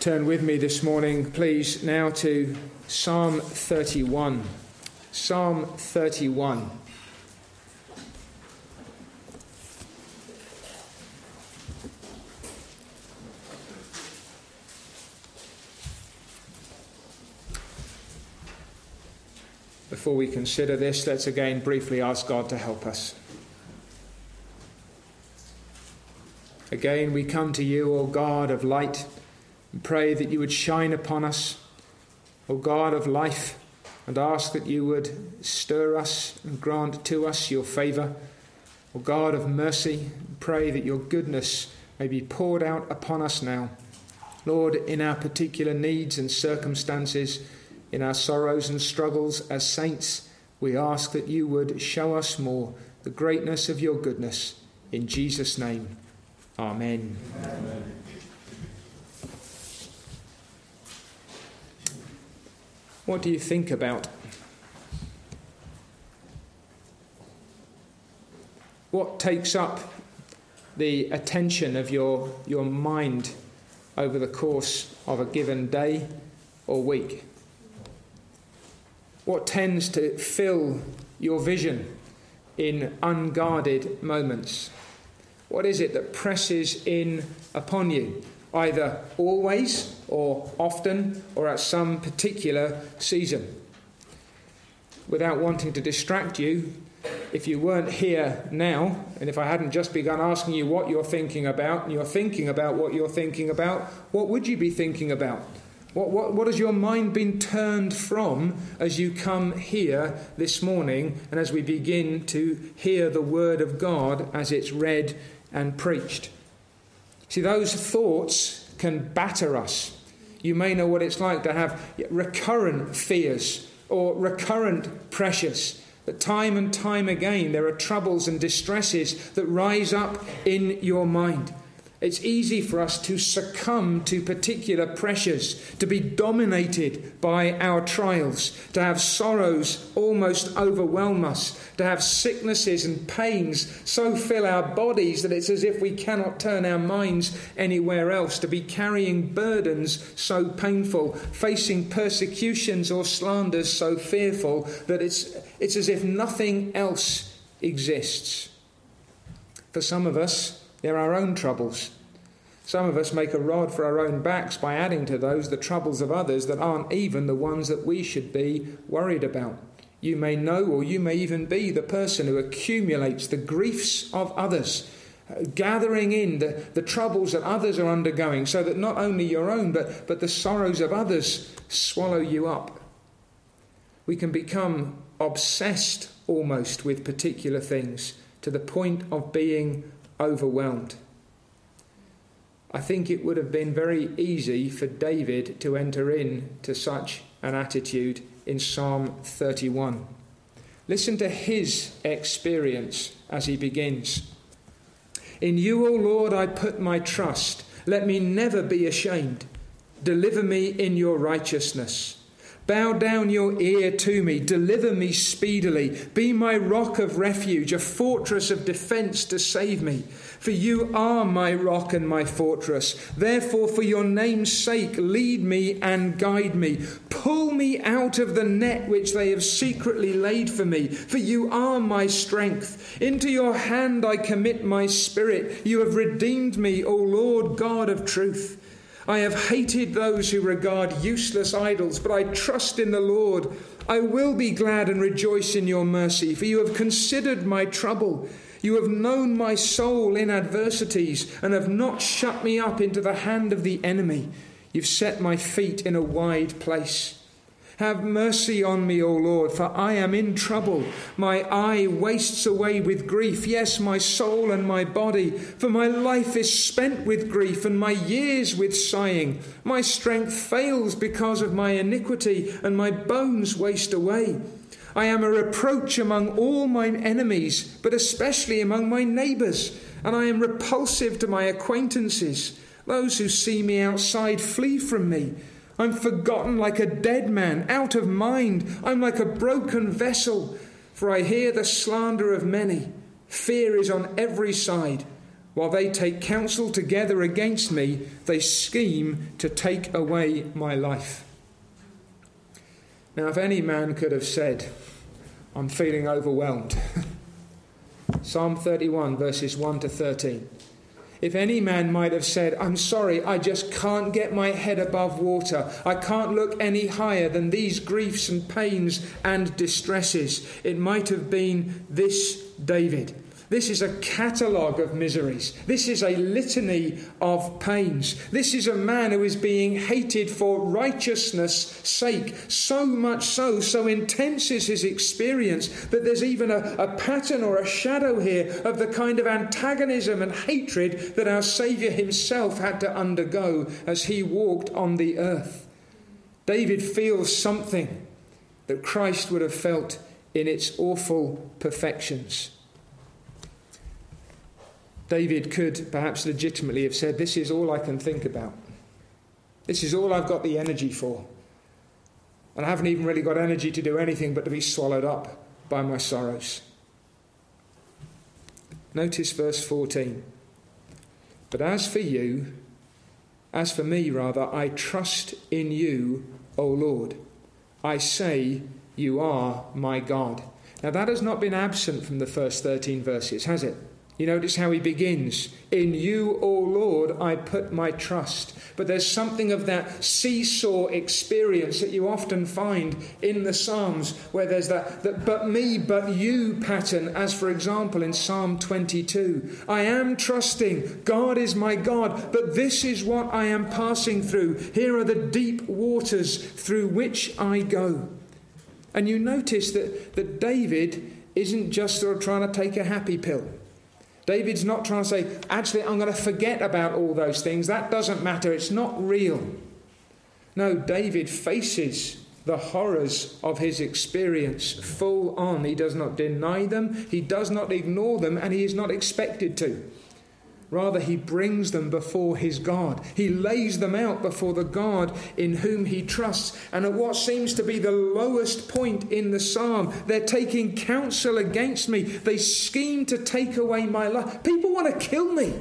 Turn with me this morning, please, now to Psalm 31. Psalm 31. Before we consider this, let's again briefly ask God to help us. Again, we come to you, O God of light, and pray that you would shine upon us, O God of life, and ask that you would stir us and grant to us your favour. O God of mercy, pray that your goodness may be poured out upon us now. Lord, in our particular needs and circumstances, in our sorrows and struggles as saints, we ask that you would show us more the greatness of your goodness. In Jesus' name, amen. amen. What do you think about? What takes up the attention of your, your mind over the course of a given day or week? What tends to fill your vision in unguarded moments? What is it that presses in upon you, either always or often or at some particular season? Without wanting to distract you, if you weren't here now, and if I hadn't just begun asking you what you're thinking about, and you're thinking about what you're thinking about, what would you be thinking about? What, what, what has your mind been turned from as you come here this morning and as we begin to hear the Word of God as it's read and preached? See, those thoughts can batter us. You may know what it's like to have recurrent fears or recurrent pressures. That time and time again there are troubles and distresses that rise up in your mind. It's easy for us to succumb to particular pressures, to be dominated by our trials, to have sorrows almost overwhelm us, to have sicknesses and pains so fill our bodies that it's as if we cannot turn our minds anywhere else, to be carrying burdens so painful, facing persecutions or slanders so fearful that it's, it's as if nothing else exists. For some of us, they're our own troubles. Some of us make a rod for our own backs by adding to those the troubles of others that aren't even the ones that we should be worried about. You may know, or you may even be, the person who accumulates the griefs of others, uh, gathering in the, the troubles that others are undergoing, so that not only your own, but, but the sorrows of others swallow you up. We can become obsessed almost with particular things to the point of being overwhelmed. I think it would have been very easy for David to enter into such an attitude in Psalm 31. Listen to his experience as he begins. In you, O Lord, I put my trust. Let me never be ashamed. Deliver me in your righteousness. Bow down your ear to me, deliver me speedily. Be my rock of refuge, a fortress of defense to save me. For you are my rock and my fortress. Therefore, for your name's sake, lead me and guide me. Pull me out of the net which they have secretly laid for me. For you are my strength. Into your hand I commit my spirit. You have redeemed me, O Lord God of truth. I have hated those who regard useless idols, but I trust in the Lord. I will be glad and rejoice in your mercy, for you have considered my trouble. You have known my soul in adversities and have not shut me up into the hand of the enemy. You've set my feet in a wide place. Have mercy on me, O Lord, for I am in trouble. My eye wastes away with grief, yes, my soul and my body, for my life is spent with grief and my years with sighing. My strength fails because of my iniquity, and my bones waste away. I am a reproach among all mine enemies, but especially among my neighbours, and I am repulsive to my acquaintances. Those who see me outside flee from me. I'm forgotten like a dead man, out of mind. I'm like a broken vessel, for I hear the slander of many. Fear is on every side. While they take counsel together against me, they scheme to take away my life. Now, if any man could have said, I'm feeling overwhelmed, Psalm 31, verses 1 to 13. If any man might have said, I'm sorry, I just can't get my head above water. I can't look any higher than these griefs and pains and distresses, it might have been this David. This is a catalogue of miseries. This is a litany of pains. This is a man who is being hated for righteousness' sake. So much so, so intense is his experience that there's even a, a pattern or a shadow here of the kind of antagonism and hatred that our Saviour himself had to undergo as he walked on the earth. David feels something that Christ would have felt in its awful perfections. David could perhaps legitimately have said, This is all I can think about. This is all I've got the energy for. And I haven't even really got energy to do anything but to be swallowed up by my sorrows. Notice verse 14. But as for you, as for me, rather, I trust in you, O Lord. I say, You are my God. Now, that has not been absent from the first 13 verses, has it? You notice how he begins In you, O Lord, I put my trust. But there's something of that seesaw experience that you often find in the Psalms, where there's that, that but me, but you pattern, as for example in Psalm 22. I am trusting, God is my God, but this is what I am passing through. Here are the deep waters through which I go. And you notice that, that David isn't just sort of trying to take a happy pill. David's not trying to say, actually, I'm going to forget about all those things. That doesn't matter. It's not real. No, David faces the horrors of his experience full on. He does not deny them, he does not ignore them, and he is not expected to. Rather, he brings them before his God. He lays them out before the God in whom he trusts. And at what seems to be the lowest point in the psalm, they're taking counsel against me. They scheme to take away my life. People want to kill me.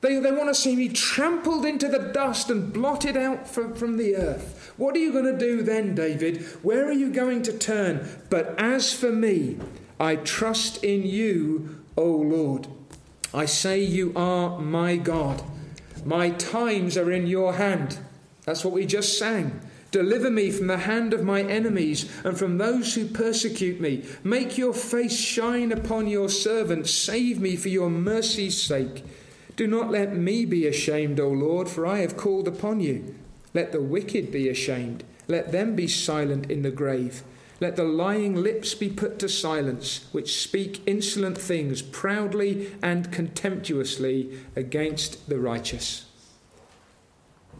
They, they want to see me trampled into the dust and blotted out from, from the earth. What are you going to do then, David? Where are you going to turn? But as for me, I trust in you, O Lord. I say, You are my God. My times are in your hand. That's what we just sang. Deliver me from the hand of my enemies and from those who persecute me. Make your face shine upon your servant. Save me for your mercy's sake. Do not let me be ashamed, O Lord, for I have called upon you. Let the wicked be ashamed. Let them be silent in the grave. Let the lying lips be put to silence, which speak insolent things proudly and contemptuously against the righteous.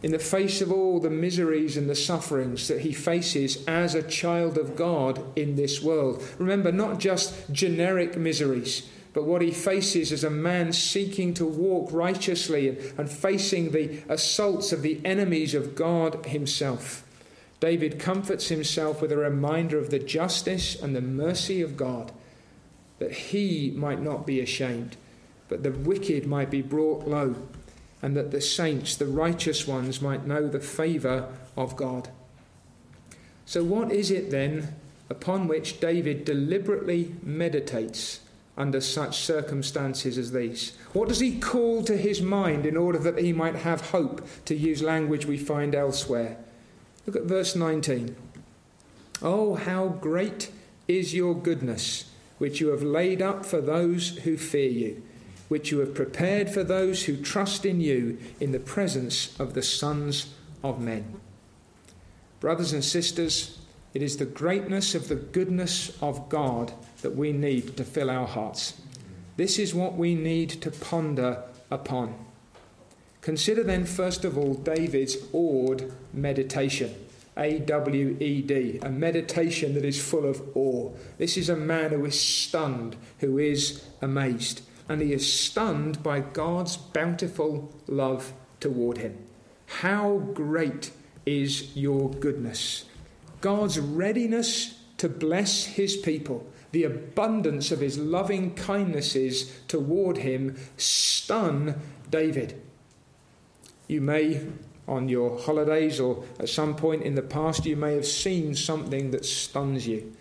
In the face of all the miseries and the sufferings that he faces as a child of God in this world, remember, not just generic miseries, but what he faces as a man seeking to walk righteously and facing the assaults of the enemies of God himself. David comforts himself with a reminder of the justice and the mercy of God, that he might not be ashamed, but the wicked might be brought low, and that the saints, the righteous ones, might know the favour of God. So, what is it then upon which David deliberately meditates under such circumstances as these? What does he call to his mind in order that he might have hope, to use language we find elsewhere? Look at verse 19. Oh, how great is your goodness, which you have laid up for those who fear you, which you have prepared for those who trust in you in the presence of the sons of men. Brothers and sisters, it is the greatness of the goodness of God that we need to fill our hearts. This is what we need to ponder upon. Consider then, first of all, David's awed meditation. A W E D, a meditation that is full of awe. This is a man who is stunned, who is amazed. And he is stunned by God's bountiful love toward him. How great is your goodness! God's readiness to bless his people the abundance of his loving kindnesses toward him stun David. You may, on your holidays or at some point in the past, you may have seen something that stuns you.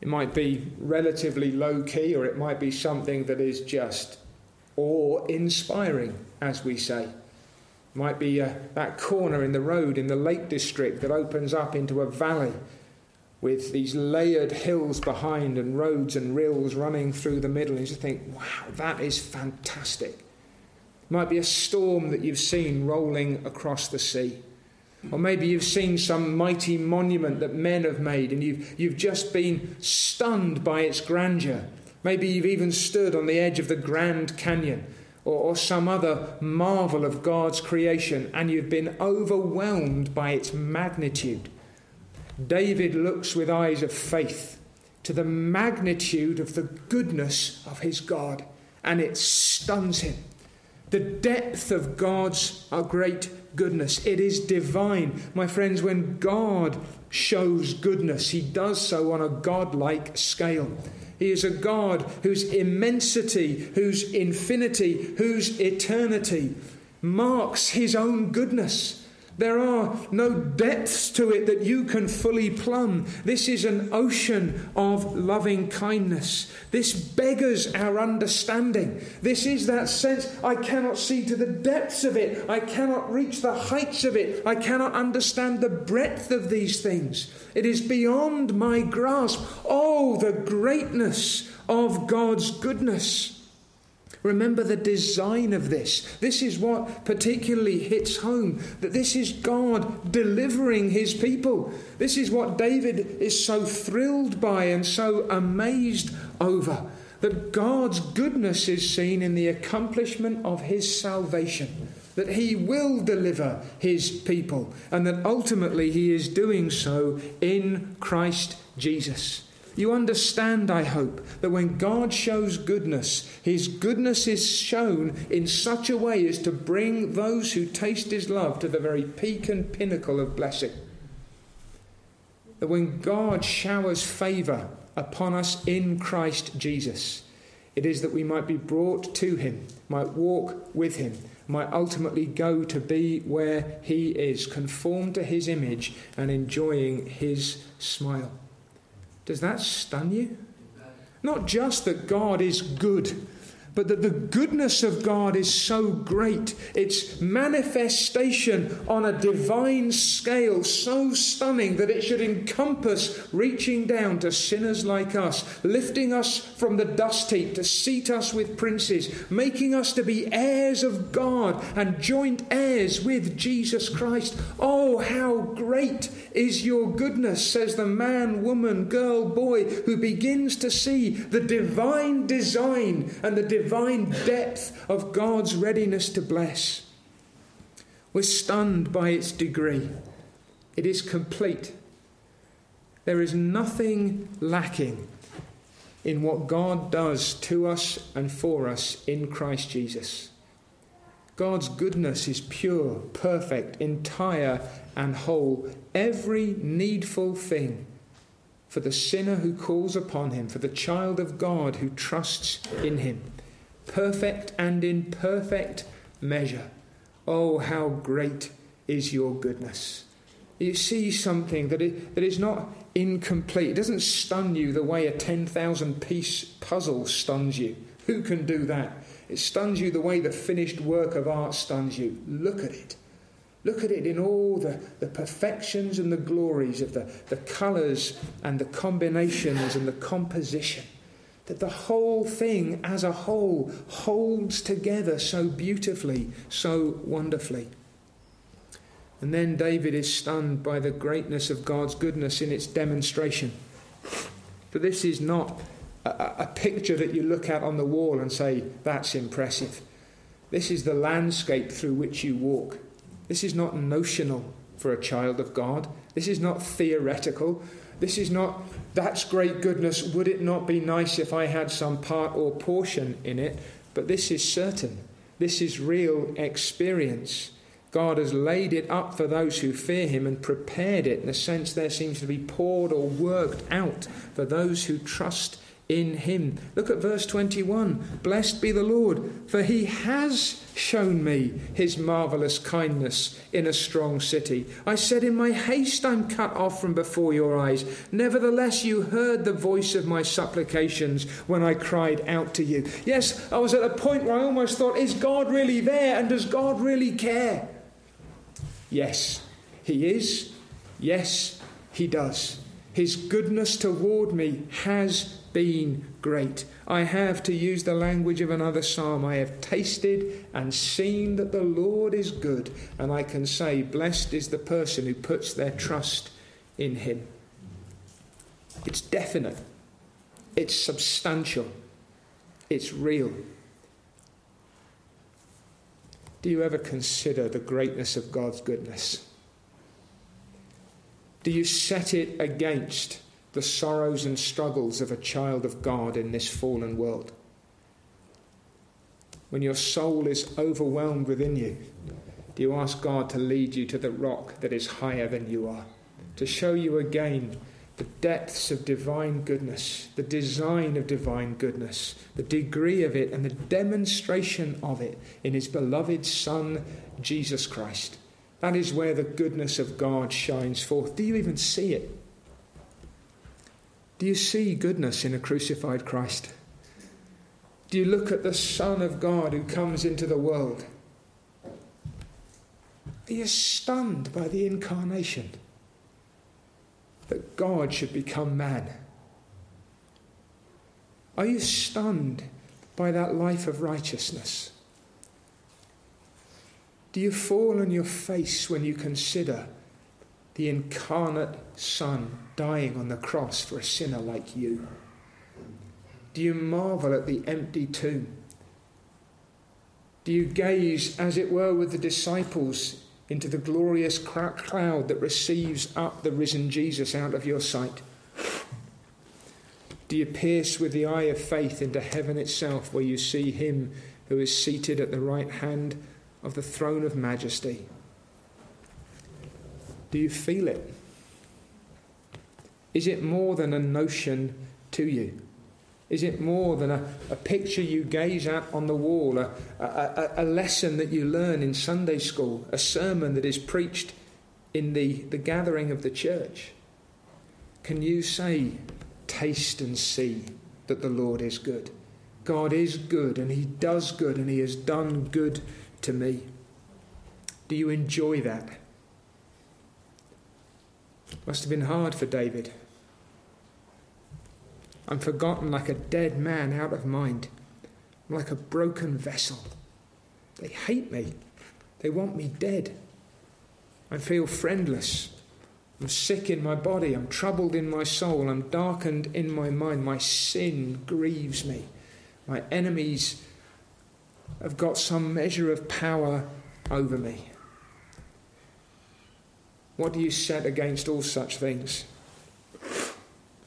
It might be relatively low key, or it might be something that is just awe inspiring, as we say. It might be uh, that corner in the road in the Lake District that opens up into a valley with these layered hills behind and roads and rills running through the middle. And you think, wow, that is fantastic. Might be a storm that you've seen rolling across the sea. Or maybe you've seen some mighty monument that men have made and you've, you've just been stunned by its grandeur. Maybe you've even stood on the edge of the Grand Canyon or, or some other marvel of God's creation and you've been overwhelmed by its magnitude. David looks with eyes of faith to the magnitude of the goodness of his God, and it stuns him. The depth of God's great goodness. It is divine. My friends, when God shows goodness, he does so on a godlike scale. He is a God whose immensity, whose infinity, whose eternity marks his own goodness. There are no depths to it that you can fully plumb. This is an ocean of loving kindness. This beggars our understanding. This is that sense I cannot see to the depths of it. I cannot reach the heights of it. I cannot understand the breadth of these things. It is beyond my grasp. Oh, the greatness of God's goodness. Remember the design of this. This is what particularly hits home that this is God delivering his people. This is what David is so thrilled by and so amazed over. That God's goodness is seen in the accomplishment of his salvation. That he will deliver his people. And that ultimately he is doing so in Christ Jesus. You understand, I hope, that when God shows goodness, His goodness is shown in such a way as to bring those who taste His love to the very peak and pinnacle of blessing. That when God showers favour upon us in Christ Jesus, it is that we might be brought to Him, might walk with Him, might ultimately go to be where He is, conformed to His image and enjoying His smile. Does that stun you? Not just that God is good, but that the goodness of God is so great, its manifestation on a divine scale so stunning that it should encompass reaching down to sinners like us, lifting us from the dust heap to seat us with princes, making us to be heirs of God and joint heirs with Jesus Christ. Oh, how great is your goodness, says the man, woman, girl, boy who begins to see the divine design and the divine depth of God's readiness to bless. We're stunned by its degree. It is complete. There is nothing lacking in what God does to us and for us in Christ Jesus. God's goodness is pure, perfect, entire, and whole. Every needful thing for the sinner who calls upon him, for the child of God who trusts in him. Perfect and in perfect measure. Oh, how great is your goodness. You see something that is, that is not incomplete. It doesn't stun you the way a 10,000 piece puzzle stuns you. Who can do that? It stuns you the way the finished work of art stuns you. Look at it. Look at it in all the, the perfections and the glories of the, the colours and the combinations and the composition. That the whole thing as a whole holds together so beautifully, so wonderfully. And then David is stunned by the greatness of God's goodness in its demonstration. For this is not a, a picture that you look at on the wall and say, that's impressive. This is the landscape through which you walk. This is not notional for a child of God. This is not theoretical. This is not, that's great goodness. Would it not be nice if I had some part or portion in it? But this is certain. This is real experience. God has laid it up for those who fear him and prepared it in a sense there seems to be poured or worked out for those who trust in him. Look at verse 21. Blessed be the Lord, for he has shown me his marvelous kindness in a strong city. I said, In my haste I'm cut off from before your eyes. Nevertheless, you heard the voice of my supplications when I cried out to you. Yes, I was at a point where I almost thought, Is God really there? And does God really care? Yes, he is. Yes, he does. His goodness toward me has been great. I have, to use the language of another psalm, I have tasted and seen that the Lord is good, and I can say, Blessed is the person who puts their trust in him. It's definite, it's substantial, it's real. Do you ever consider the greatness of God's goodness? Do you set it against the sorrows and struggles of a child of God in this fallen world. When your soul is overwhelmed within you, do you ask God to lead you to the rock that is higher than you are? To show you again the depths of divine goodness, the design of divine goodness, the degree of it, and the demonstration of it in His beloved Son, Jesus Christ. That is where the goodness of God shines forth. Do you even see it? Do you see goodness in a crucified Christ? Do you look at the Son of God who comes into the world? Are you stunned by the incarnation? That God should become man? Are you stunned by that life of righteousness? Do you fall on your face when you consider the incarnate Son dying on the cross for a sinner like you? Do you marvel at the empty tomb? Do you gaze, as it were, with the disciples into the glorious cloud that receives up the risen Jesus out of your sight? Do you pierce with the eye of faith into heaven itself, where you see him who is seated at the right hand of the throne of majesty? Do you feel it? Is it more than a notion to you? Is it more than a, a picture you gaze at on the wall, a, a, a, lesson that you learn in Sunday school, a sermon that is preached in the, the gathering of the church? Can you say, Taste and see that the Lord is good? God is good and He does good and He has done good to me. Do you enjoy that? Must have been hard for David. I'm forgotten like a dead man out of mind. I'm like a broken vessel. They hate me. They want me dead. I feel friendless. I'm sick in my body. I'm troubled in my soul. I'm darkened in my mind. My sin grieves me. My enemies have got some measure of power over me. What do you set against all such things?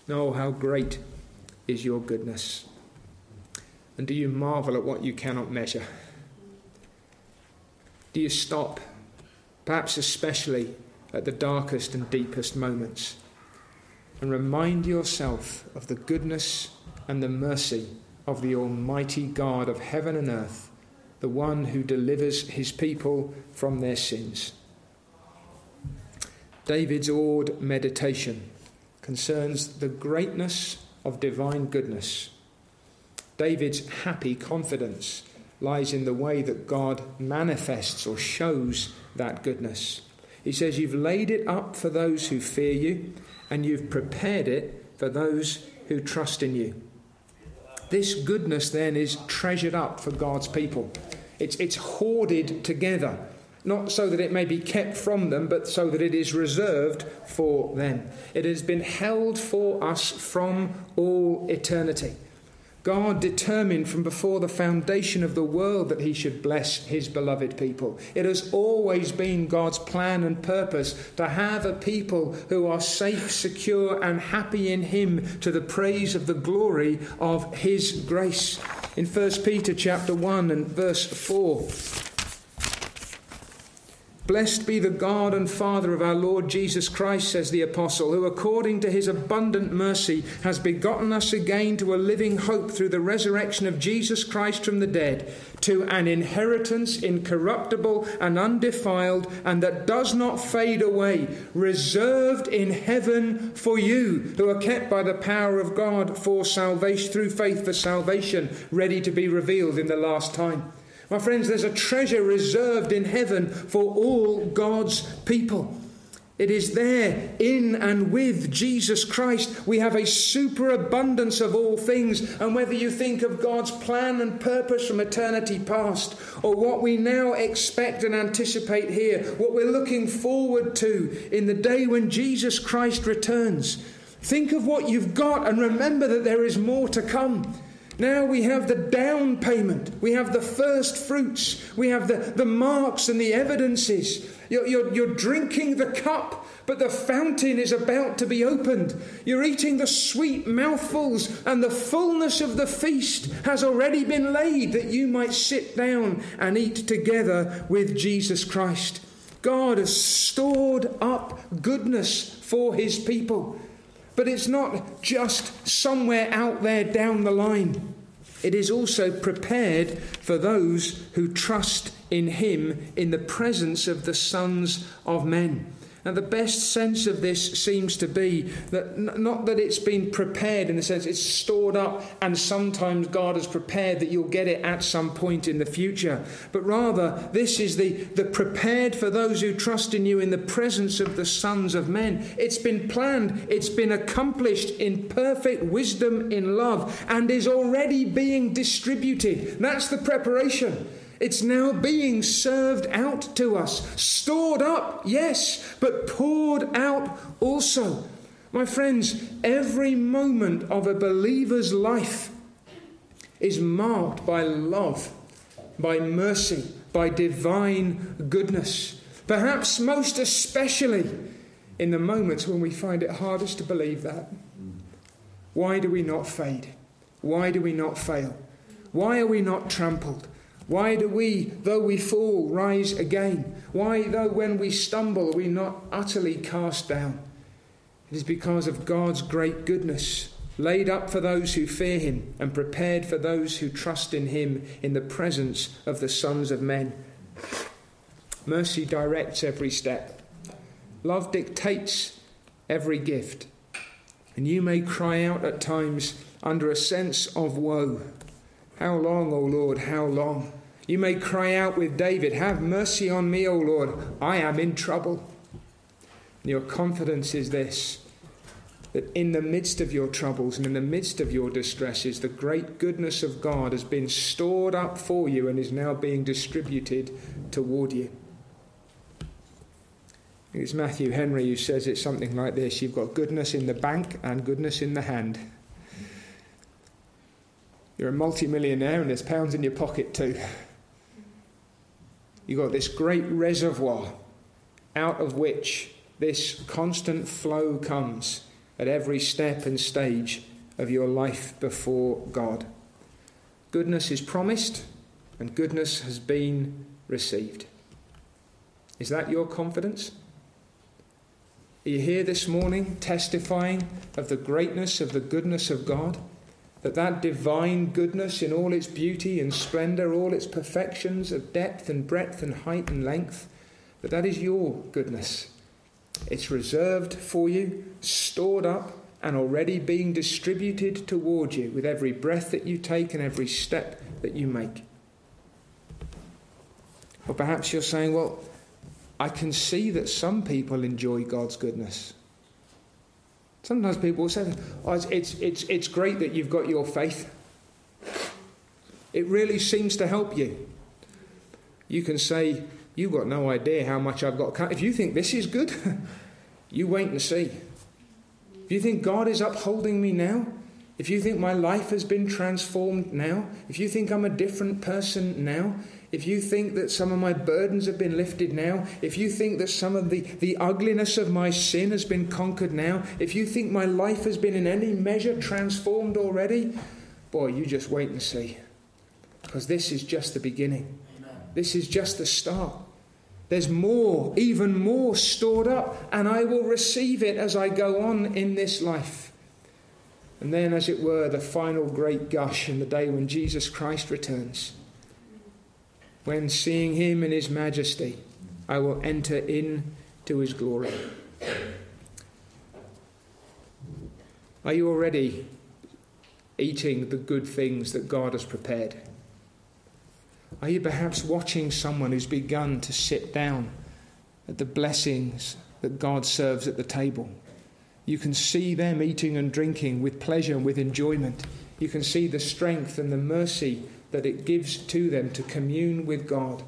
Oh, how great is your goodness. And do you marvel at what you cannot measure? Do you stop, perhaps especially at the darkest and deepest moments, and remind yourself of the goodness and the mercy of the Almighty God of heaven and earth, the one who delivers his people from their sins? David's awed meditation concerns the greatness of divine goodness. David's happy confidence lies in the way that God manifests or shows that goodness. He says, You've laid it up for those who fear you, and you've prepared it for those who trust in you. This goodness then is treasured up for God's people. It's, it's hoarded together not so that it may be kept from them, but so that it is reserved for them. It has been held for us from all eternity. God determined from before the foundation of the world that he should bless his beloved people. It has always been God's plan and purpose to have a people who are safe, secure, and happy in him to the praise of the glory of his grace. In 1 Peter chapter 1 and verse 4, Blessed be the God and Father of our Lord Jesus Christ, says the Apostle, who according to his abundant mercy has begotten us again to a living hope through the resurrection of Jesus Christ from the dead, to an inheritance incorruptible and undefiled, and that does not fade away, reserved in heaven for you, who are kept by the power of God for salvation, through faith for salvation, ready to be revealed in the last time. My friends, there's a treasure reserved in heaven for all God's people. It is there in and with Jesus Christ. We have a superabundance of all things. And whether you think of God's plan and purpose from eternity past, or what we now expect and anticipate here, what we're looking forward to in the day when Jesus Christ returns, think of what you've got and remember that there is more to come. Now we have the down payment, we have the first fruits, we have the, the marks and the evidences. You're, you're, you're drinking the cup, but the fountain is about to be opened. You're eating the sweet mouthfuls, and the fullness of the feast has already been laid that you might sit down and eat together with Jesus Christ. God has stored up goodness for his people. But it's not just somewhere out there down the line. It is also prepared for those who trust in Him in the presence of the sons of men. Now, the best sense of this seems to be that not that it's been prepared in the sense it's stored up and sometimes God has prepared that you'll get it at some point in the future, but rather this is the, the prepared for those who trust in you in the presence of the sons of men. It's been planned, it's been accomplished in perfect wisdom in love, and is already being distributed. That's the preparation. It's now being served out to us, stored up, yes, but poured out also. My friends, every moment of a believer's life is marked by love, by mercy, by divine goodness. Perhaps most especially in the moments when we find it hardest to believe that. Why do we not fade? Why do we not fail? Why are we not trampled? Why do we, though we fall, rise again? Why, though when we stumble, are we not utterly cast down? It is because of God's great goodness, laid up for those who fear Him and prepared for those who trust in Him in the presence of the sons of men. Mercy directs every step, love dictates every gift. And you may cry out at times under a sense of woe how long, O Lord, how long? You may cry out with David, Have mercy on me, O Lord, I am in trouble. And your confidence is this that in the midst of your troubles and in the midst of your distresses, the great goodness of God has been stored up for you and is now being distributed toward you. It's Matthew Henry who says it's something like this You've got goodness in the bank and goodness in the hand. You're a multimillionaire and there's pounds in your pocket too. You've got this great reservoir out of which this constant flow comes at every step and stage of your life before God. Goodness is promised and goodness has been received. Is that your confidence? Are you here this morning testifying of the greatness of the goodness of God? That that divine goodness in all its beauty and splendor, all its perfections of depth and breadth and height and length, that that is your goodness. It's reserved for you, stored up, and already being distributed toward you with every breath that you take and every step that you make. Or perhaps you're saying, well, I can see that some people enjoy God's goodness. Sometimes people say, oh, it's, it's, it's, it's great that you've got your faith. It really seems to help you. You can say, You've got no idea how much I've got. If you think this is good, you wait and see. If you think God is upholding me now, if you think my life has been transformed now, if you think I'm a different person now, if you think that some of my burdens have been lifted now, if you think that some of the, the ugliness of my sin has been conquered now, if you think my life has been in any measure transformed already, boy, you just wait and see. Because this is just the beginning. Amen. This is just the start. There's more, even more stored up, and I will receive it as I go on in this life. And then, as it were, the final great gush in the day when Jesus Christ returns. When seeing him in his majesty, I will enter in to his glory. Are you already eating the good things that God has prepared? Are you perhaps watching someone who's begun to sit down at the blessings that God serves at the table? You can see them eating and drinking with pleasure and with enjoyment. You can see the strength and the mercy that it gives to them to commune with God.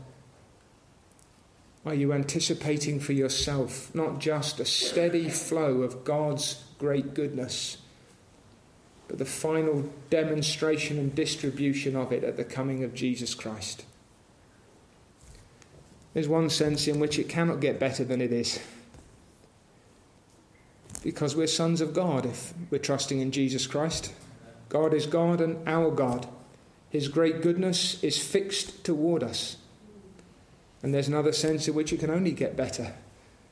Are you anticipating for yourself not just a steady flow of God's great goodness, but the final demonstration and distribution of it at the coming of Jesus Christ? There's one sense in which it cannot get better than it is. Because we're sons of God if we're trusting in Jesus Christ. God is God and our God. His great goodness is fixed toward us. And there's another sense in which it can only get better.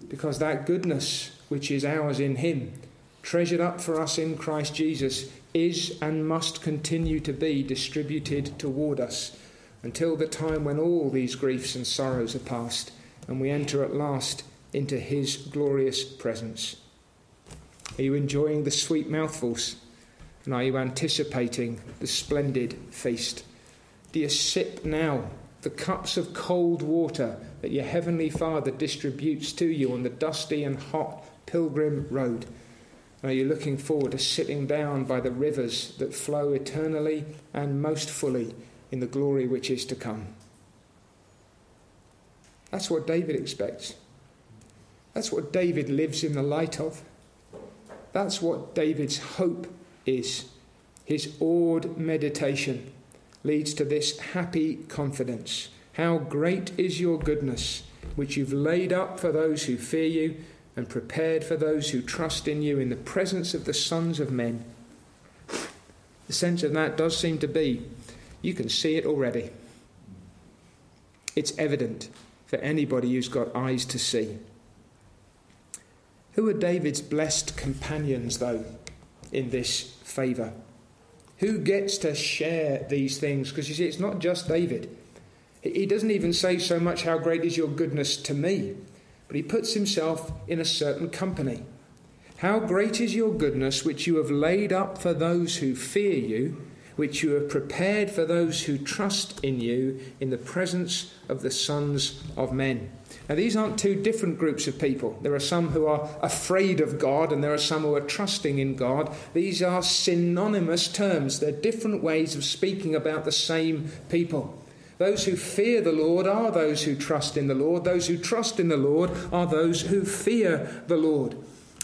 Because that goodness which is ours in Him, treasured up for us in Christ Jesus, is and must continue to be distributed toward us until the time when all these griefs and sorrows are past and we enter at last into His glorious presence. Are you enjoying the sweet mouthfuls? And are you anticipating the splendid feast? Do you sip now the cups of cold water that your Heavenly Father distributes to you on the dusty and hot pilgrim road? Are you looking forward to sitting down by the rivers that flow eternally and most fully in the glory which is to come. That's what David expects. That's what David lives in the light of. That's what David's hope is. His awed meditation leads to this happy confidence. How great is your goodness, which you've laid up for those who fear you and prepared for those who trust in you in the presence of the sons of men. The sense of that does seem to be you can see it already. It's evident for anybody who's got eyes to see. Who are David's blessed companions, though, in this favour? Who gets to share these things? Because you see, it's not just David. He doesn't even say so much, How great is your goodness to me, but he puts himself in a certain company. How great is your goodness, which you have laid up for those who fear you which you have prepared for those who trust in you in the presence of the sons of men. Now, these aren't two different groups of people. There are some who are afraid of God and there are some who are trusting in God. These are synonymous terms, they're different ways of speaking about the same people. Those who fear the Lord are those who trust in the Lord. Those who trust in the Lord are those who fear the Lord.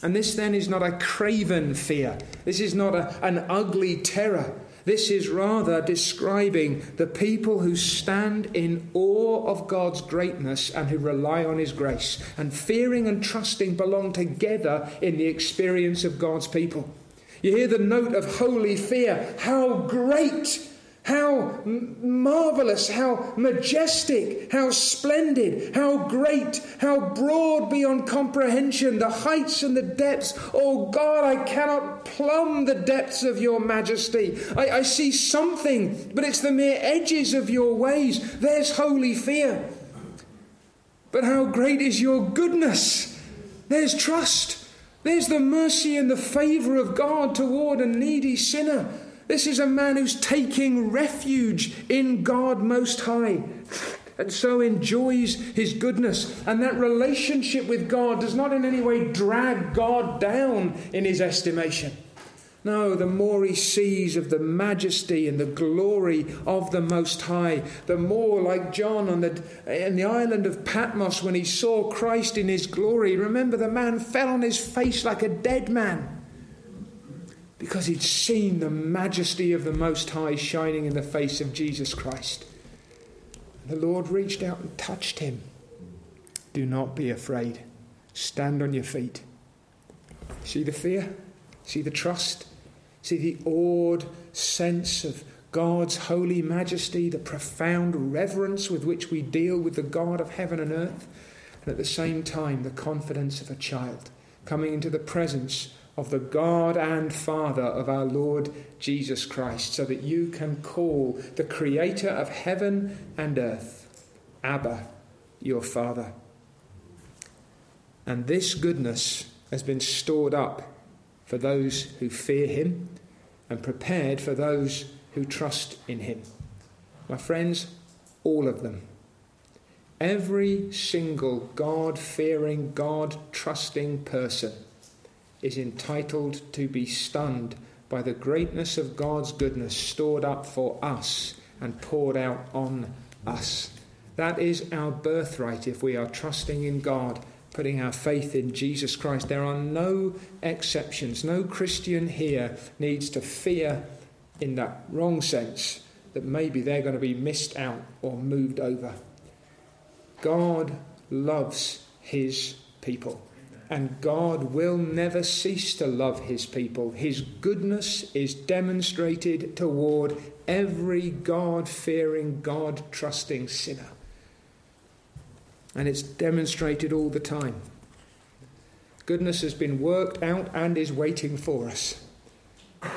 And this then is not a craven fear. This is not a, an ugly terror. This is rather describing the people who stand in awe of God's greatness and who rely on His grace. And fearing and trusting belong together in the experience of God's people. You hear the note of holy fear. How great how marvelous, how majestic, how splendid, how great, how broad beyond comprehension, the heights and the depths. Oh God, I cannot plumb the depths of your majesty. I, I see something, but it's the mere edges of your ways. There's holy fear. But how great is your goodness? There's trust. There's the mercy and the favour of God toward a needy sinner. This is a man who's taking refuge in God Most High and so enjoys his goodness. And that relationship with God does not in any way drag God down in his estimation. No, the more he sees of the majesty and the glory of the Most High, the more like John on the, in the island of Patmos when he saw Christ in his glory. Remember, the man fell on his face like a dead man because he'd seen the majesty of the Most High shining in the face of Jesus Christ. The Lord reached out and touched him. Do not be afraid. Stand on your feet. See the fear? See the trust? See the awed sense of God's holy majesty, the profound reverence with which we deal with the God of heaven and earth, and at the same time, the confidence of a child coming into the presence of the God and Father of our Lord Jesus Christ, so that you can call the Creator of heaven and earth Abba, your Father. And this goodness has been stored up for those who fear Him and prepared for those who trust in Him. My friends, all of them. Every single God fearing, God trusting person is entitled to be stunned by the greatness of God's goodness stored up for us and poured out on us. That is our birthright if we are trusting in God, putting our faith in Jesus Christ. There are no exceptions. No Christian here needs to fear, in that wrong sense, that maybe they're going to be missed out or moved over. God loves his people. And God will never cease to love his people. His goodness is demonstrated toward every God fearing, God trusting sinner. And it's demonstrated all the time. Goodness has been worked out and is waiting for us.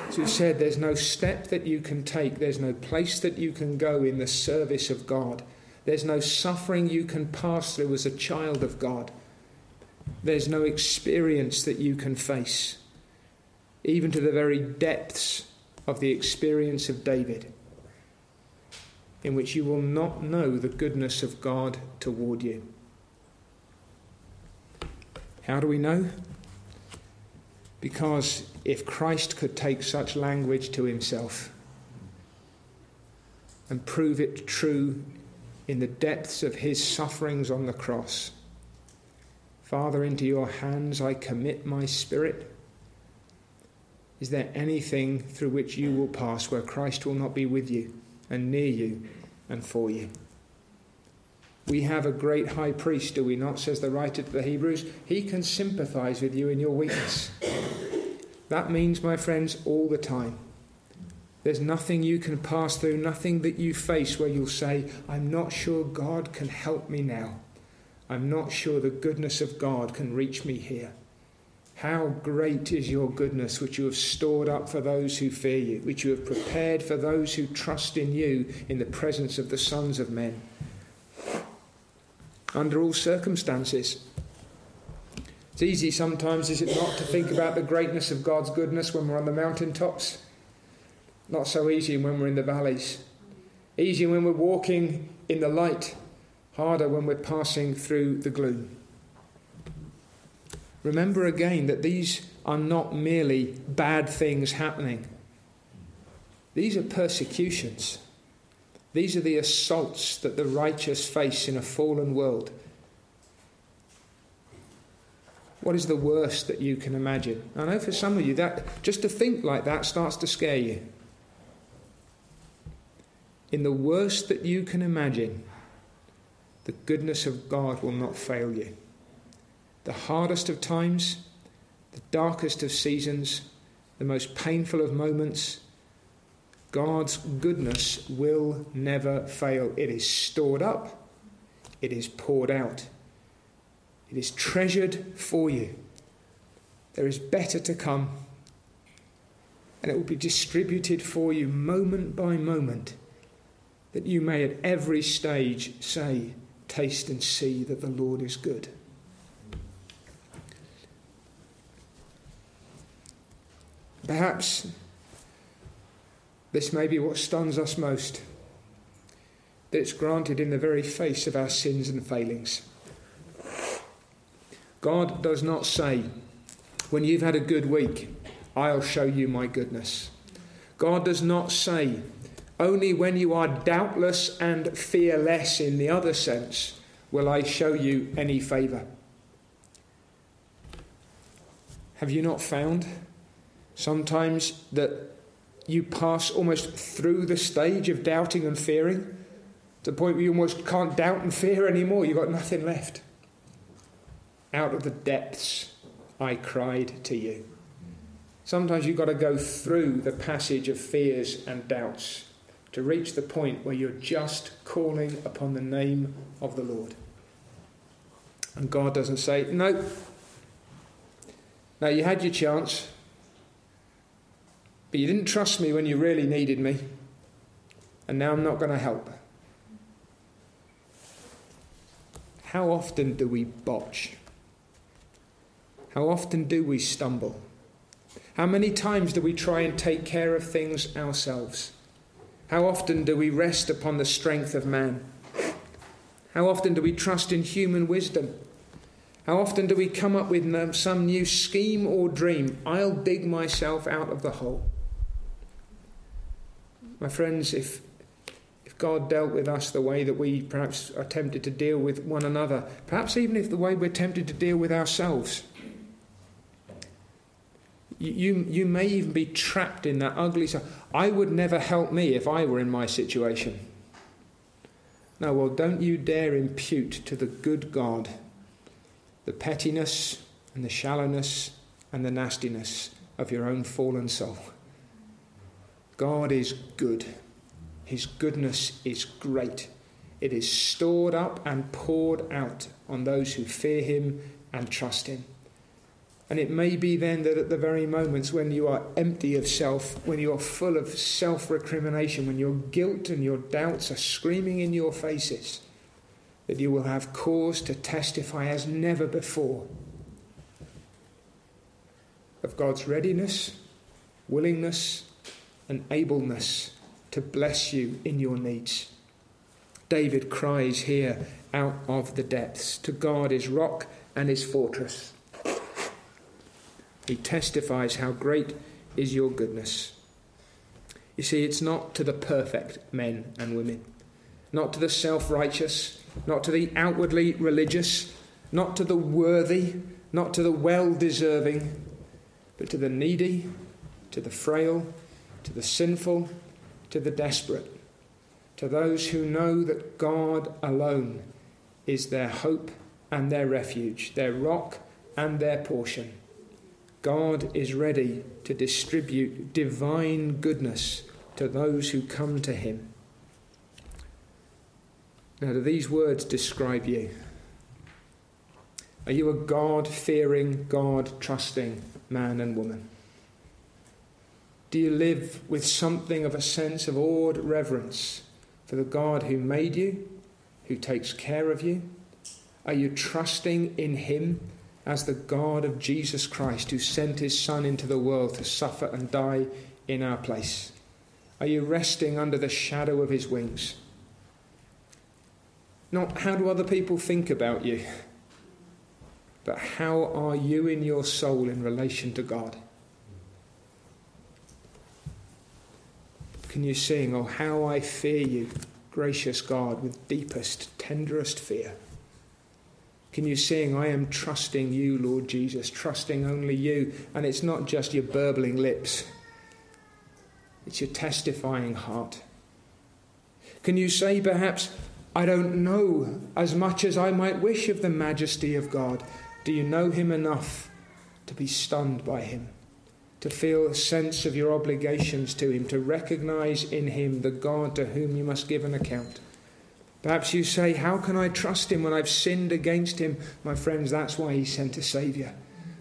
As we've said, there's no step that you can take, there's no place that you can go in the service of God, there's no suffering you can pass through as a child of God there's no experience that you can face, even to the very depths of the experience of David, in which you will not know the goodness of God toward you. How do we know? Because if Christ could take such language to himself and prove it true in the depths of his sufferings on the cross, Father, into your hands I commit my spirit. Is there anything through which you will pass where Christ will not be with you and near you and for you? We have a great high priest, do we not? Says the writer to the Hebrews. He can sympathize with you in your weakness. That means, my friends, all the time. There's nothing you can pass through, nothing that you face where you'll say, I'm not sure God can help me now. I'm not sure the goodness of God can reach me here. How great is your goodness, which you have stored up for those who fear you, which you have prepared for those who trust in you in the presence of the sons of men. Under all circumstances, it's easy sometimes, is it not, to think about the greatness of God's goodness when we're on the mountaintops? Not so easy when we're in the valleys. Easy when we're walking in the light harder when we're passing through the gloom. Remember again that these are not merely bad things happening, these are persecutions. These are the assaults that the righteous face in a fallen world. What is the worst that you can imagine? I know for some of you that just to think like that starts to scare you. In the worst that you can imagine, the goodness of God will not fail you. The hardest of times, the darkest of seasons, the most painful of moments, God's goodness will never fail. It is stored up, it is poured out, it is treasured for you. There is better to come, and it will be distributed for you moment by moment, that you may at every stage say, Taste and see that the Lord is good. Perhaps this may be what stuns us most that it's granted in the very face of our sins and failings. God does not say, when you've had a good week, I'll show you my goodness. God does not say, only when you are doubtless and fearless in the other sense will I show you any favour. Have you not found sometimes that you pass almost through the stage of doubting and fearing to the point where you almost can't doubt and fear anymore? You've got nothing left. Out of the depths, I cried to you. Sometimes you've got to go through the passage of fears and doubts to reach the point where you're just calling upon the name of the Lord. And God doesn't say, No. Now, you had your chance, but you didn't trust me when you really needed me, and now I'm not going to help. How often do we botch? How often do we stumble? How many times do we try and take care of things ourselves? How often do we rest upon the strength of man? How often do we trust in human wisdom? How often do we come up with some new scheme or dream? I'll dig myself out of the hole. My friends, if, if God dealt with us the way that we perhaps are tempted to deal with one another, perhaps even if the way we're tempted to deal with ourselves, you, you may even be trapped in that ugly. So I would never help me if I were in my situation. No, well, don't you dare impute to the good God the pettiness and the shallowness and the nastiness of your own fallen soul. God is good. His goodness is great. It is stored up and poured out on those who fear Him and trust Him. And it may be then that at the very moments when you are empty of self, when you are full of self recrimination, when your guilt and your doubts are screaming in your faces, that you will have cause to testify as never before of God's readiness, willingness, and ableness to bless you in your needs. David cries here out of the depths to God, his rock and his fortress. He testifies how great is your goodness. You see, it's not to the perfect men and women, not to the self righteous, not to the outwardly religious, not to the worthy, not to the well deserving, but to the needy, to the frail, to the sinful, to the desperate, to those who know that God alone is their hope and their refuge, their rock and their portion. God is ready to distribute divine goodness to those who come to Him. Now, do these words describe you? Are you a God fearing, God trusting man and woman? Do you live with something of a sense of awed reverence for the God who made you, who takes care of you? Are you trusting in Him as the God of Jesus Christ who sent his Son into the world to suffer and die in our place? Are you resting under the shadow of his wings? Not how do other people think about you, but how are you in your soul in relation to God? Can you sing, Oh, how I fear you, gracious God, with deepest, tenderest fear? Can you sing, I am trusting you, Lord Jesus, trusting only you? And it's not just your burbling lips, it's your testifying heart. Can you say, perhaps, I don't know as much as I might wish of the majesty of God? Do you know Him enough to be stunned by Him? To feel a sense of your obligations to Him, to recognize in Him the God to whom you must give an account? Perhaps you say, How can I trust him when I've sinned against him? My friends, that's why he sent a Saviour.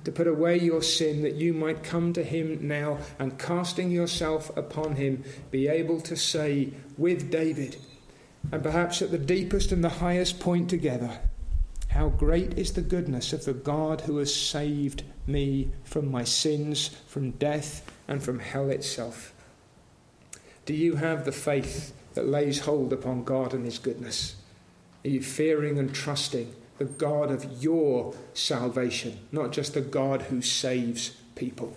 To put away your sin, that you might come to him now and casting yourself upon him, be able to say with David, and perhaps at the deepest and the highest point together, How great is the goodness of the God who has saved me from my sins, from death, and from hell itself. Do you have the faith? That lays hold upon God and His goodness? Are you fearing and trusting the God of your salvation, not just the God who saves people?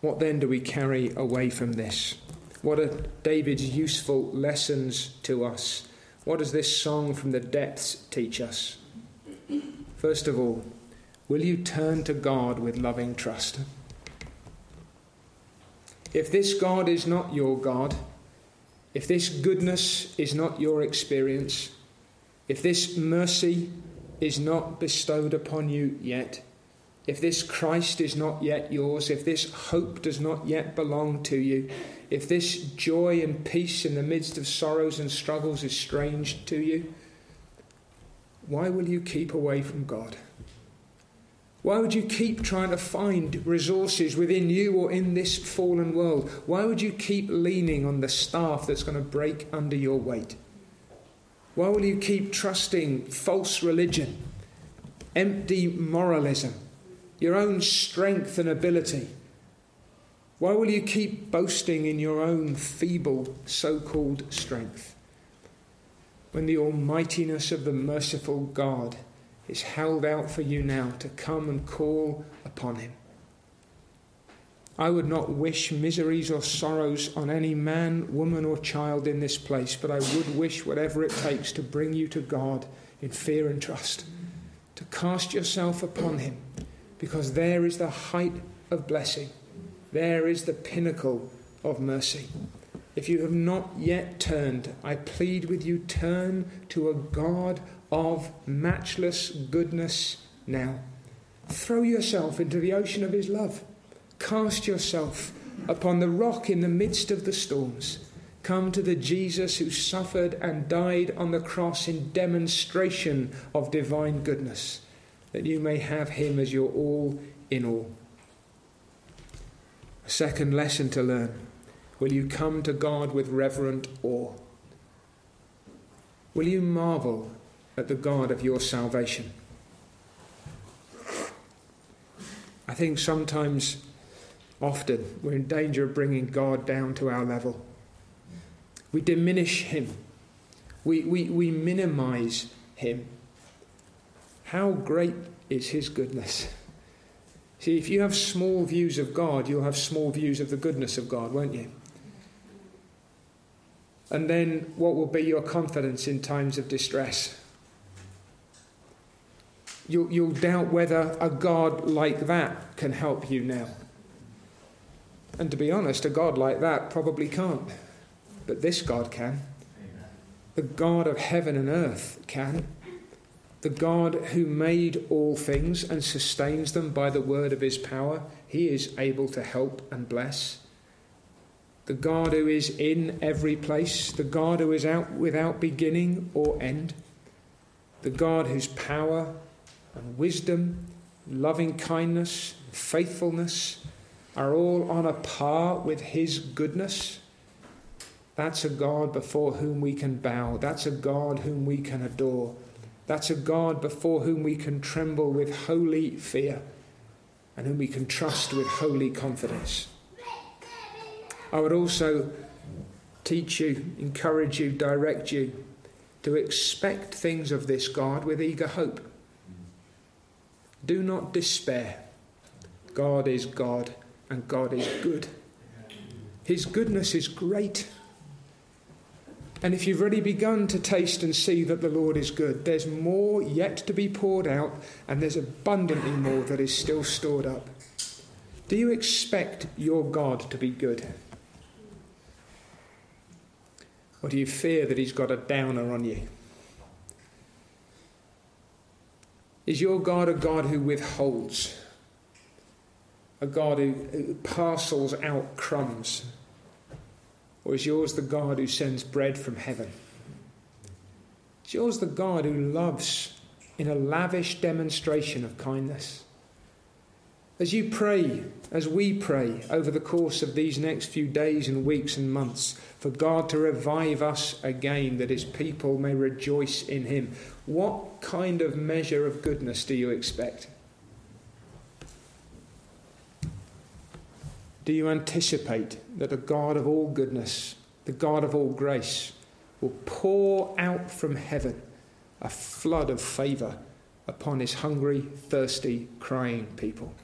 What then do we carry away from this? What are David's useful lessons to us? What does this song from the depths teach us? First of all, will you turn to God with loving trust? If this God is not your God, if this goodness is not your experience, if this mercy is not bestowed upon you yet, if this Christ is not yet yours, if this hope does not yet belong to you, if this joy and peace in the midst of sorrows and struggles is strange to you, why will you keep away from God? Why would you keep trying to find resources within you or in this fallen world? Why would you keep leaning on the staff that's going to break under your weight? Why will you keep trusting false religion, empty moralism, your own strength and ability? Why will you keep boasting in your own feeble so called strength? When the almightiness of the merciful God is held out for you now to come and call upon Him. I would not wish miseries or sorrows on any man, woman, or child in this place, but I would wish whatever it takes to bring you to God in fear and trust, to cast yourself upon Him, because there is the height of blessing, there is the pinnacle of mercy. If you have not yet turned, I plead with you, turn to a God of matchless goodness now. Throw yourself into the ocean of His love. Cast yourself upon the rock in the midst of the storms. Come to the Jesus who suffered and died on the cross in demonstration of divine goodness, that you may have him as your all in all. A second lesson to learn will you come to God with reverent awe? Will you marvel at the God of your salvation? I think sometimes Often we're in danger of bringing God down to our level. We diminish Him, we, we, we minimize Him. How great is His goodness? See, if you have small views of God, you'll have small views of the goodness of God, won't you? And then what will be your confidence in times of distress? You'll, you'll doubt whether a God like that can help you now. And to be honest, a God like that probably can't. But this God can. The God of heaven and earth can. The God who made all things and sustains them by the word of his power, he is able to help and bless. The God who is in every place, the God who is out without beginning or end, the God whose power and wisdom, loving kindness, faithfulness, are all on a par with His goodness, that's a God before whom we can bow. That's a God whom we can adore. That's a God before whom we can tremble with holy fear and whom we can trust with holy confidence. I would also teach you, encourage you, direct you to expect things of this God with eager hope. Do not despair. God is God and God is good. His goodness is great. And if you've already begun to taste and see that the Lord is good, there's more yet to be poured out, and there's abundantly more that is still stored up. Do you expect your God to be good? Or do you fear that He's got a downer on you? Is your God a God who withholds? a God who, who parcels out crumbs? Or is yours the God who sends bread from heaven? Is yours the God who loves in a lavish demonstration of kindness? As you pray, as we pray over the course of these next few days and weeks and months, for God to revive us again, that his people may rejoice in him, what kind of measure of goodness do you expect? Do you anticipate that the God of all goodness, the God of all grace, will pour out from heaven a flood of favour upon his hungry, thirsty, crying people?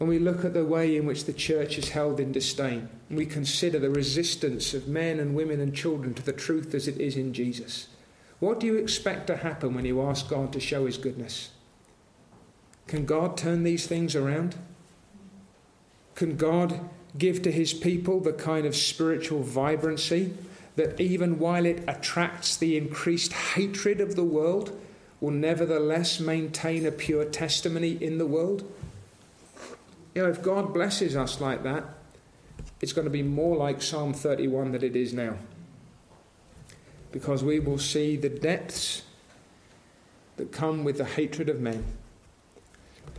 When we look at the way in which the church is held in disdain, and we consider the resistance of men and women and children to the truth as it is in Jesus, what do you expect to happen when you ask God to show his goodness? Can God turn these things around? Can God give to his people the kind of spiritual vibrancy that even while it attracts the increased hatred of the world, will nevertheless maintain a pure testimony in the world? You know, if God blesses us like that, it's going to be more like Psalm 31 than it is now. Because we will see the depths that come with the hatred of men,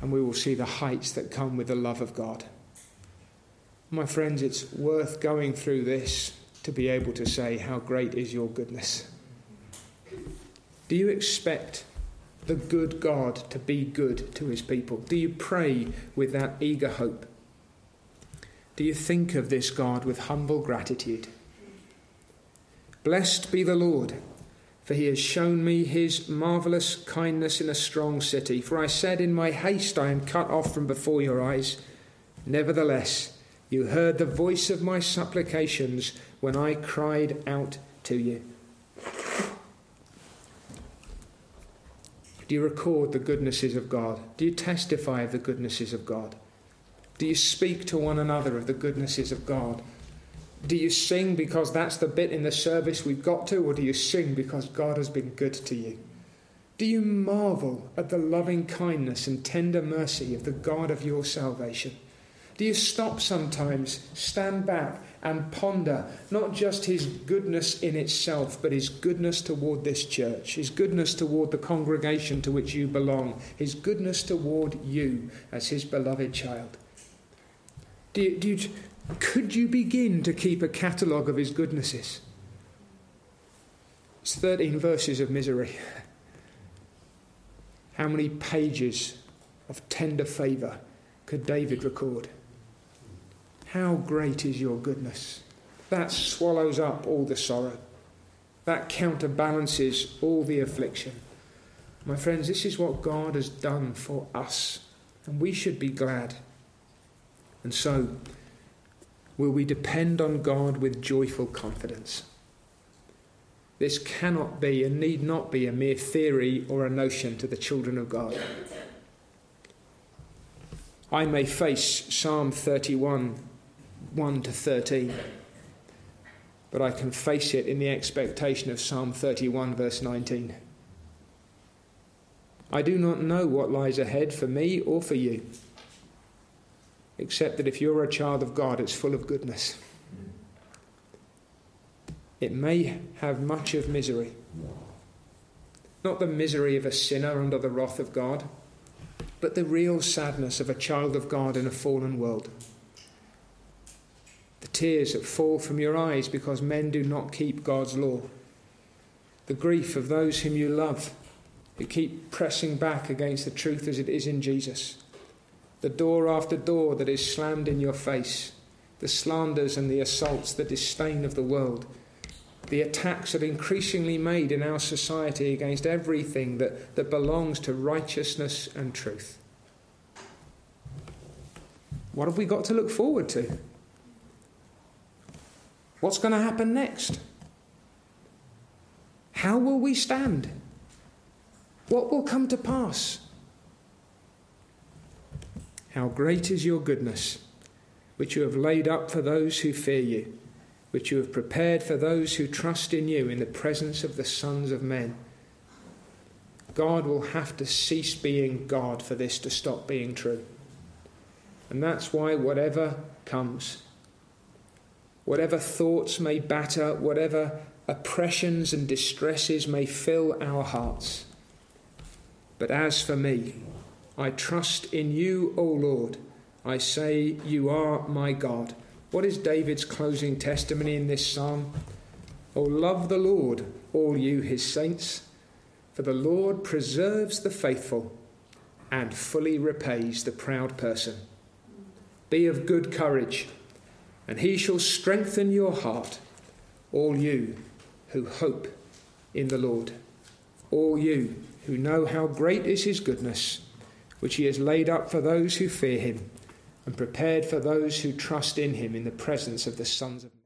and we will see the heights that come with the love of God. My friends, it's worth going through this to be able to say, How great is your goodness? Do you expect the good God to be good to his people? Do you pray with that eager hope? Do you think of this God with humble gratitude? Blessed be the Lord, for he has shown me his marvellous kindness in a strong city. For I said, In my haste I am cut off from before your eyes. Nevertheless, you heard the voice of my supplications when I cried out to you. Do you record the goodnesses of God? Do you testify of the goodnesses of God? Do you speak to one another of the goodnesses of God? Do you sing because that's the bit in the service we've got to, or do you sing because God has been good to you? Do you marvel at the loving kindness and tender mercy of the God of your salvation? Do you stop sometimes, stand back, and ponder not just his goodness in itself, but his goodness toward this church, his goodness toward the congregation to which you belong, his goodness toward you as his beloved child? Do you, do you, could you begin to keep a catalogue of his goodnesses? It's 13 verses of misery. How many pages of tender favour could David record? How great is your goodness! That swallows up all the sorrow. That counterbalances all the affliction. My friends, this is what God has done for us, and we should be glad. And so, will we depend on God with joyful confidence? This cannot be and need not be a mere theory or a notion to the children of God. I may face Psalm 31 1 to 13. But I can face it in the expectation of Psalm 31, verse 19. I do not know what lies ahead for me or for you, except that if you're a child of God, it's full of goodness. It may have much of misery. Not the misery of a sinner under the wrath of God, but the real sadness of a child of God in a fallen world the tears that fall from your eyes because men do not keep God's law, the grief of those whom you love who keep pressing back against the truth as it is in Jesus, the door after door that is slammed in your face, the slanders and the assaults, the disdain of the world. The attacks that are increasingly made in our society against everything that, that belongs to righteousness and truth. What have we got to look forward to? What's going to happen next? How will we stand? What will come to pass? How great is your goodness, which you have laid up for those who fear you, which you have prepared for those who trust in you in the presence of the sons of men. God will have to cease being God for this to stop being true. And that's why, whatever comes, whatever thoughts may batter, whatever oppressions and distresses may fill our hearts. But as for me, I trust in you, O Lord. I say, You are my God. What is David's closing testimony in this psalm? Oh, love the Lord, all you his saints, for the Lord preserves the faithful and fully repays the proud person. Be of good courage and he shall strengthen your heart, all you who hope in the Lord, all you who know how great is his goodness, which he has laid up for those who fear him, and prepared for those who trust in him in the presence of the sons of men.